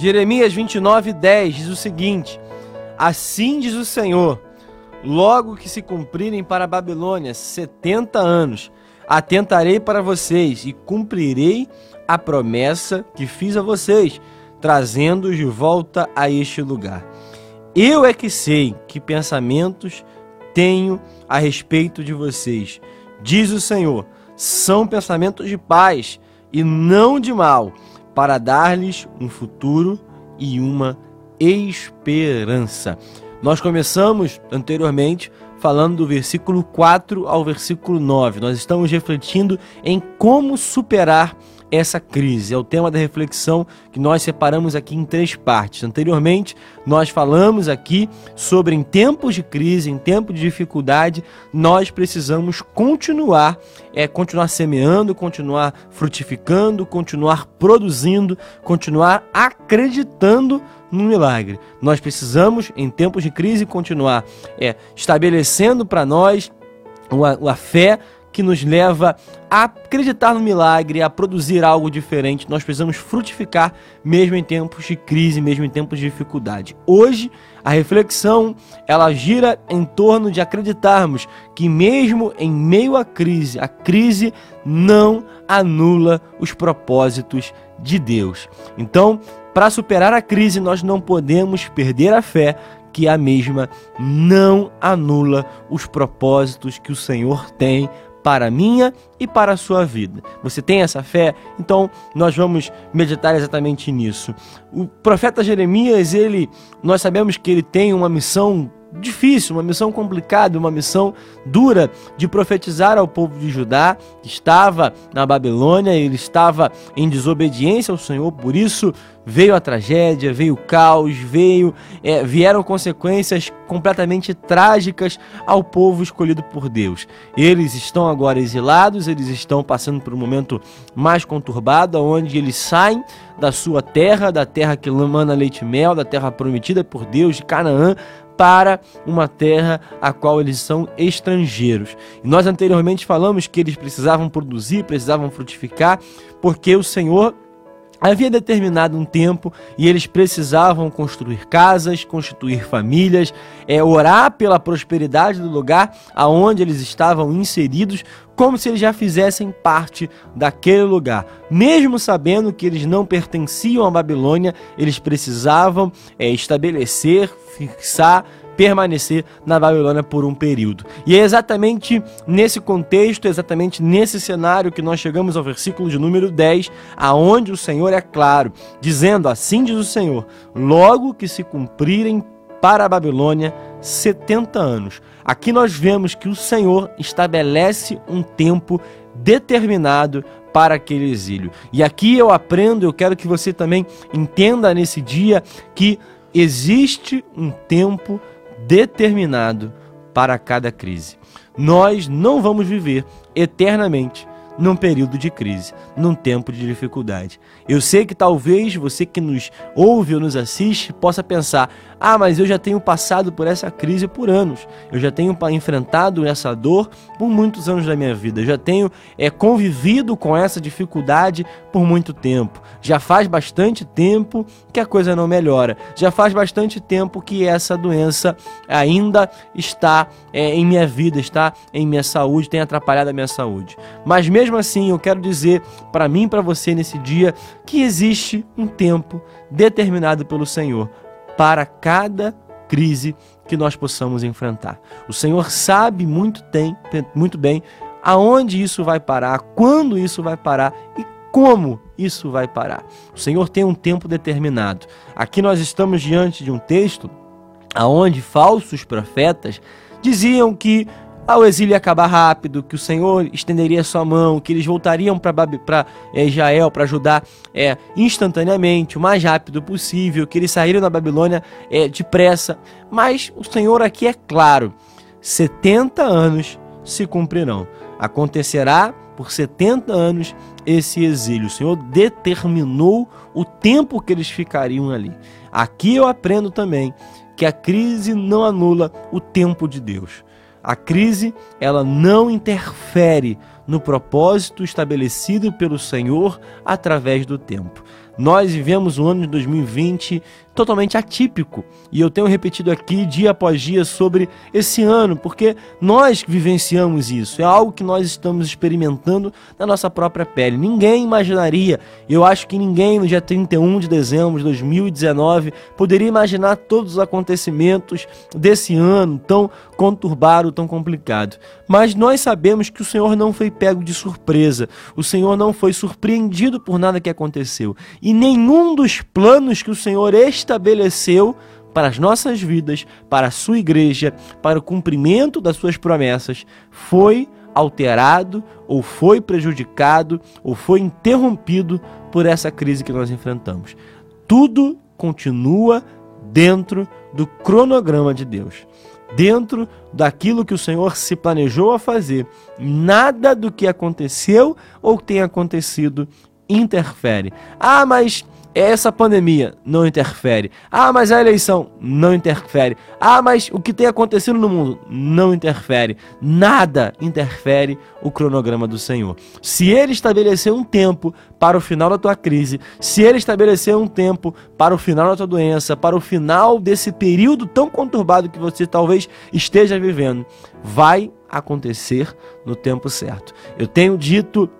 Jeremias 29, 10 diz o seguinte: Assim diz o Senhor, logo que se cumprirem para a Babilônia setenta anos, atentarei para vocês e cumprirei a promessa que fiz a vocês, trazendo-os de volta a este lugar. Eu é que sei que pensamentos tenho a respeito de vocês, diz o Senhor, são pensamentos de paz e não de mal para dar-lhes um futuro e uma esperança. Nós começamos anteriormente falando do versículo 4 ao versículo 9. Nós estamos refletindo em como superar essa crise. É o tema da reflexão que nós separamos aqui em três partes. Anteriormente, nós falamos aqui sobre em tempos de crise, em tempos de dificuldade, nós precisamos continuar, é continuar semeando, continuar frutificando, continuar produzindo, continuar acreditando no milagre. Nós precisamos, em tempos de crise, continuar é, estabelecendo para nós a, a fé que nos leva a acreditar no milagre, a produzir algo diferente. Nós precisamos frutificar mesmo em tempos de crise, mesmo em tempos de dificuldade. Hoje, a reflexão, ela gira em torno de acreditarmos que mesmo em meio à crise, a crise não anula os propósitos de Deus. Então, para superar a crise, nós não podemos perder a fé que a mesma não anula os propósitos que o Senhor tem para a minha e para a sua vida. Você tem essa fé? Então nós vamos meditar exatamente nisso. O profeta Jeremias, ele, nós sabemos que ele tem uma missão difícil, uma missão complicada, uma missão dura de profetizar ao povo de Judá, que estava na Babilônia, ele estava em desobediência ao Senhor, por isso veio a tragédia, veio o caos, veio, é, vieram consequências completamente trágicas ao povo escolhido por Deus. Eles estão agora exilados, eles estão passando por um momento mais conturbado, onde eles saem da sua terra, da terra que mana leite e mel, da terra prometida por Deus de Canaã, para uma terra a qual eles são estrangeiros. E nós anteriormente falamos que eles precisavam produzir, precisavam frutificar, porque o Senhor Havia determinado um tempo e eles precisavam construir casas, constituir famílias, é, orar pela prosperidade do lugar aonde eles estavam inseridos, como se eles já fizessem parte daquele lugar. Mesmo sabendo que eles não pertenciam à Babilônia, eles precisavam é, estabelecer, fixar permanecer na Babilônia por um período. E é exatamente nesse contexto, exatamente nesse cenário que nós chegamos ao versículo de número 10, aonde o Senhor é claro, dizendo: Assim diz o Senhor, logo que se cumprirem para a Babilônia 70 anos. Aqui nós vemos que o Senhor estabelece um tempo determinado para aquele exílio. E aqui eu aprendo, eu quero que você também entenda nesse dia que existe um tempo determinado para cada crise. Nós não vamos viver eternamente num período de crise, num tempo de dificuldade. Eu sei que talvez você que nos ouve ou nos assiste possa pensar: ah, mas eu já tenho passado por essa crise por anos. Eu já tenho enfrentado essa dor por muitos anos da minha vida. Eu já tenho é, convivido com essa dificuldade por muito tempo. Já faz bastante tempo que a coisa não melhora. Já faz bastante tempo que essa doença ainda está é, em minha vida, está em minha saúde, tem atrapalhado a minha saúde. Mas mesmo assim, eu quero dizer para mim e para você nesse dia que existe um tempo determinado pelo Senhor para cada crise que nós possamos enfrentar. O Senhor sabe muito, tem, muito bem aonde isso vai parar, quando isso vai parar e como isso vai parar. O Senhor tem um tempo determinado. Aqui nós estamos diante de um texto aonde falsos profetas diziam que ao exílio ia acabar rápido, que o Senhor estenderia sua mão, que eles voltariam para é, Israel para ajudar é, instantaneamente, o mais rápido possível, que eles saíram da Babilônia é, depressa. Mas o Senhor aqui é claro: 70 anos se cumprirão. Acontecerá por 70 anos esse exílio. O Senhor determinou o tempo que eles ficariam ali. Aqui eu aprendo também que a crise não anula o tempo de Deus. A crise, ela não interfere no propósito estabelecido pelo Senhor através do tempo. Nós vivemos o ano de 2020 totalmente atípico. E eu tenho repetido aqui dia após dia sobre esse ano, porque nós vivenciamos isso. É algo que nós estamos experimentando na nossa própria pele. Ninguém imaginaria, eu acho que ninguém no dia 31 de dezembro de 2019 poderia imaginar todos os acontecimentos desse ano tão conturbado, tão complicado. Mas nós sabemos que o Senhor não foi pego de surpresa. O Senhor não foi surpreendido por nada que aconteceu. E nenhum dos planos que o Senhor estabeleceu para as nossas vidas, para a sua igreja, para o cumprimento das suas promessas, foi alterado ou foi prejudicado ou foi interrompido por essa crise que nós enfrentamos. Tudo continua dentro do cronograma de Deus. Dentro daquilo que o Senhor se planejou a fazer, nada do que aconteceu ou tem acontecido interfere. Ah, mas essa pandemia não interfere. Ah, mas a eleição não interfere. Ah, mas o que tem acontecido no mundo não interfere. Nada interfere o cronograma do Senhor. Se ele estabeleceu um tempo para o final da tua crise, se ele estabeleceu um tempo para o final da tua doença, para o final desse período tão conturbado que você talvez esteja vivendo, vai acontecer no tempo certo. Eu tenho dito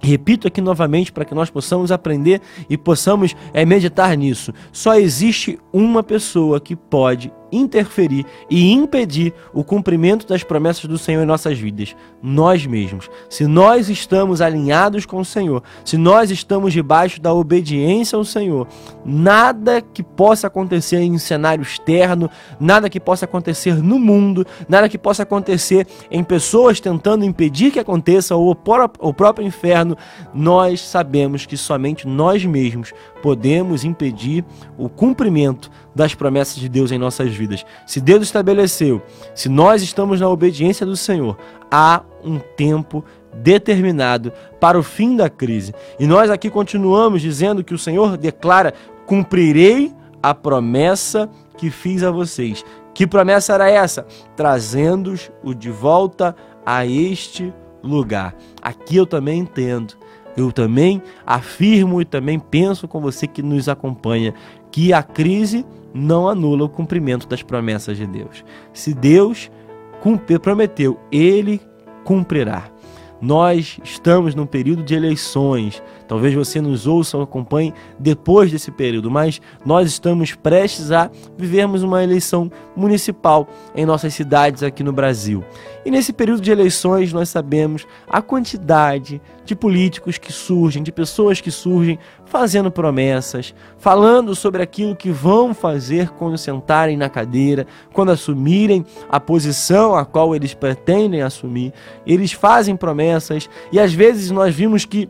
Repito aqui novamente para que nós possamos aprender e possamos é, meditar nisso. Só existe uma pessoa que pode interferir e impedir o cumprimento das promessas do Senhor em nossas vidas, nós mesmos. Se nós estamos alinhados com o Senhor, se nós estamos debaixo da obediência ao Senhor, nada que possa acontecer em cenário externo, nada que possa acontecer no mundo, nada que possa acontecer em pessoas tentando impedir que aconteça ou o próprio inferno, nós sabemos que somente nós mesmos podemos impedir o cumprimento das promessas de Deus em nossas vidas. Se Deus estabeleceu, se nós estamos na obediência do Senhor, há um tempo determinado para o fim da crise. E nós aqui continuamos dizendo que o Senhor declara: cumprirei a promessa que fiz a vocês. Que promessa era essa? Trazendo-os de volta a este lugar. Aqui eu também entendo eu também afirmo e também penso com você que nos acompanha que a crise não anula o cumprimento das promessas de Deus. Se Deus prometeu, ele cumprirá. Nós estamos num período de eleições. Talvez você nos ouça ou acompanhe depois desse período, mas nós estamos prestes a vivermos uma eleição municipal em nossas cidades aqui no Brasil. E nesse período de eleições, nós sabemos a quantidade de políticos que surgem, de pessoas que surgem fazendo promessas, falando sobre aquilo que vão fazer quando sentarem na cadeira, quando assumirem a posição a qual eles pretendem assumir. Eles fazem promessas e às vezes nós vimos que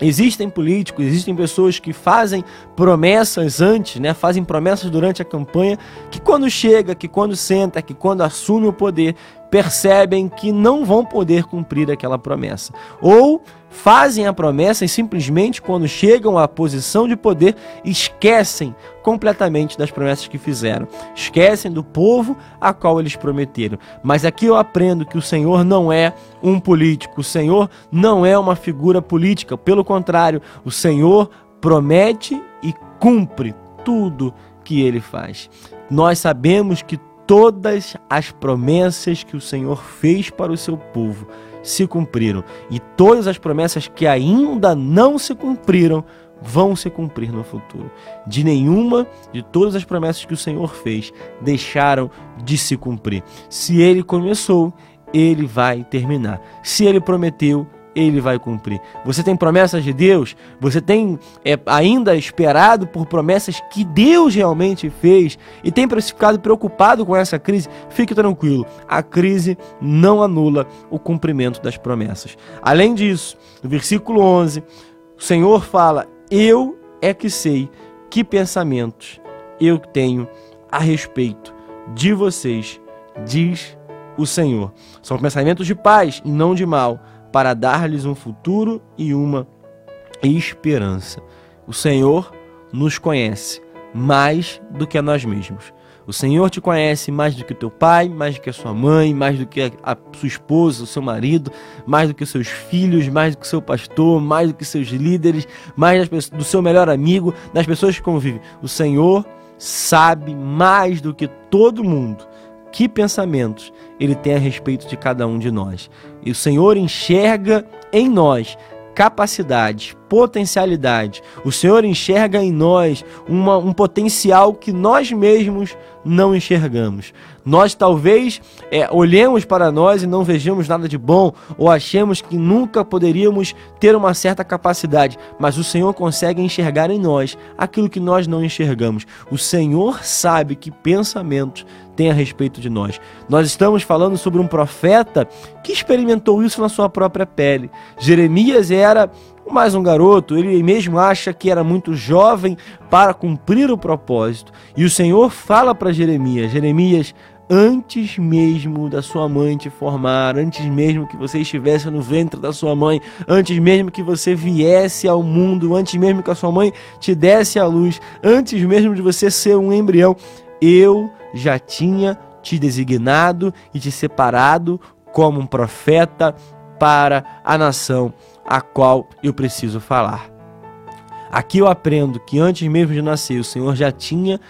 Existem políticos, existem pessoas que fazem promessas antes, né? Fazem promessas durante a campanha, que quando chega, que quando senta, que quando assume o poder, percebem que não vão poder cumprir aquela promessa. Ou fazem a promessa e simplesmente, quando chegam à posição de poder, esquecem completamente das promessas que fizeram. Esquecem do povo a qual eles prometeram. Mas aqui eu aprendo que o Senhor não é um político, o Senhor não é uma figura política. Pelo contrário, o Senhor promete e cumpre tudo que ele faz. Nós sabemos que todas as promessas que o Senhor fez para o seu povo se cumpriram, e todas as promessas que ainda não se cumpriram vão se cumprir no futuro. De nenhuma de todas as promessas que o Senhor fez deixaram de se cumprir. Se ele começou, ele vai terminar. Se ele prometeu, ele vai cumprir. Você tem promessas de Deus? Você tem é, ainda esperado por promessas que Deus realmente fez e tem ficado preocupado com essa crise? Fique tranquilo, a crise não anula o cumprimento das promessas. Além disso, no versículo 11, o Senhor fala: Eu é que sei que pensamentos eu tenho a respeito de vocês, diz o Senhor. São pensamentos de paz e não de mal para dar-lhes um futuro e uma esperança. O Senhor nos conhece mais do que a nós mesmos. O Senhor te conhece mais do que o teu pai, mais do que a sua mãe, mais do que a sua esposa, o seu marido, mais do que os seus filhos, mais do que o seu pastor, mais do que seus líderes, mais do seu melhor amigo, das pessoas que convivem. O Senhor sabe mais do que todo mundo que pensamentos ele tem a respeito de cada um de nós. E o Senhor enxerga em nós capacidades, potencialidade. O Senhor enxerga em nós uma, um potencial que nós mesmos não enxergamos. Nós talvez é, olhemos para nós e não vejamos nada de bom, ou achemos que nunca poderíamos ter uma certa capacidade, mas o Senhor consegue enxergar em nós aquilo que nós não enxergamos. O Senhor sabe que pensamentos tem a respeito de nós. Nós estamos falando sobre um profeta que experimentou isso na sua própria pele. Jeremias era mais um garoto, ele mesmo acha que era muito jovem para cumprir o propósito. E o Senhor fala para Jeremias: Jeremias, antes mesmo da sua mãe te formar, antes mesmo que você estivesse no ventre da sua mãe, antes mesmo que você viesse ao mundo, antes mesmo que a sua mãe te desse a luz, antes mesmo de você ser um embrião, eu já tinha te designado e te separado como um profeta para a nação a qual eu preciso falar. Aqui eu aprendo que antes mesmo de nascer, o Senhor já tinha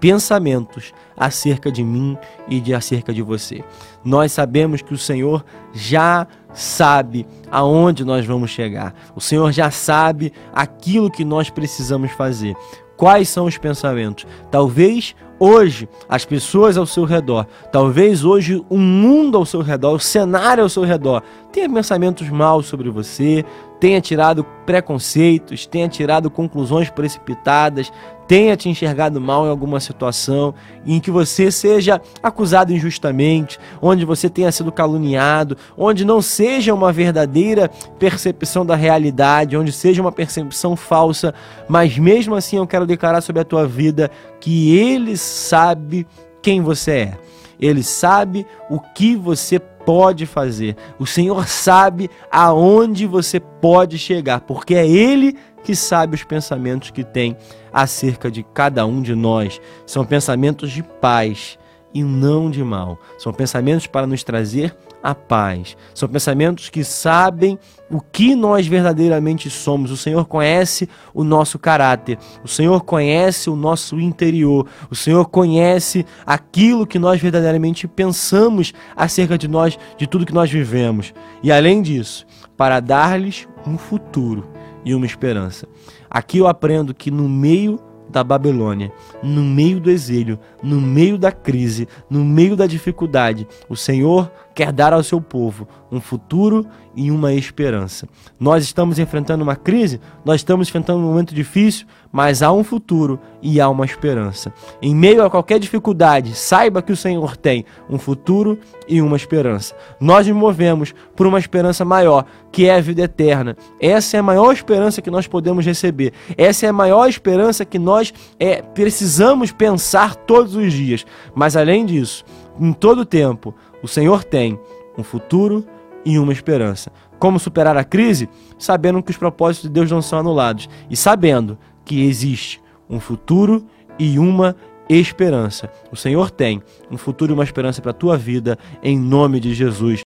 pensamentos acerca de mim e de acerca de você. Nós sabemos que o Senhor já sabe aonde nós vamos chegar. O Senhor já sabe aquilo que nós precisamos fazer. Quais são os pensamentos? Talvez hoje as pessoas ao seu redor, talvez hoje o mundo ao seu redor, o cenário ao seu redor, tenha pensamentos maus sobre você, tenha tirado preconceitos, tenha tirado conclusões precipitadas, tenha te enxergado mal em alguma situação, em que você seja acusado injustamente, onde você tenha sido caluniado, onde não seja uma verdadeira percepção da realidade, onde seja uma percepção falsa, mas mesmo assim eu quero declarar sobre a tua vida que Ele sabe quem você é. Ele sabe o que você pode fazer. O Senhor sabe aonde você pode chegar, porque é Ele que sabe os pensamentos que tem acerca de cada um de nós. São pensamentos de paz e não de mal. São pensamentos para nos trazer a paz. São pensamentos que sabem o que nós verdadeiramente somos. O Senhor conhece o nosso caráter. O Senhor conhece o nosso interior. O Senhor conhece aquilo que nós verdadeiramente pensamos acerca de nós, de tudo que nós vivemos. E além disso, para dar-lhes um futuro e uma esperança. Aqui eu aprendo que no meio da Babilônia, no meio do exílio, no meio da crise, no meio da dificuldade, o Senhor quer dar ao seu povo um futuro e uma esperança. Nós estamos enfrentando uma crise, nós estamos enfrentando um momento difícil, mas há um futuro e há uma esperança. Em meio a qualquer dificuldade, saiba que o Senhor tem um futuro e uma esperança. Nós nos movemos por uma esperança maior, que é a vida eterna. Essa é a maior esperança que nós podemos receber. Essa é a maior esperança que nós é, precisamos pensar todos os dias. Mas além disso, em todo tempo, o Senhor tem um futuro e uma esperança. Como superar a crise? Sabendo que os propósitos de Deus não são anulados e sabendo que existe um futuro e uma esperança. O Senhor tem um futuro e uma esperança para a tua vida, em nome de Jesus.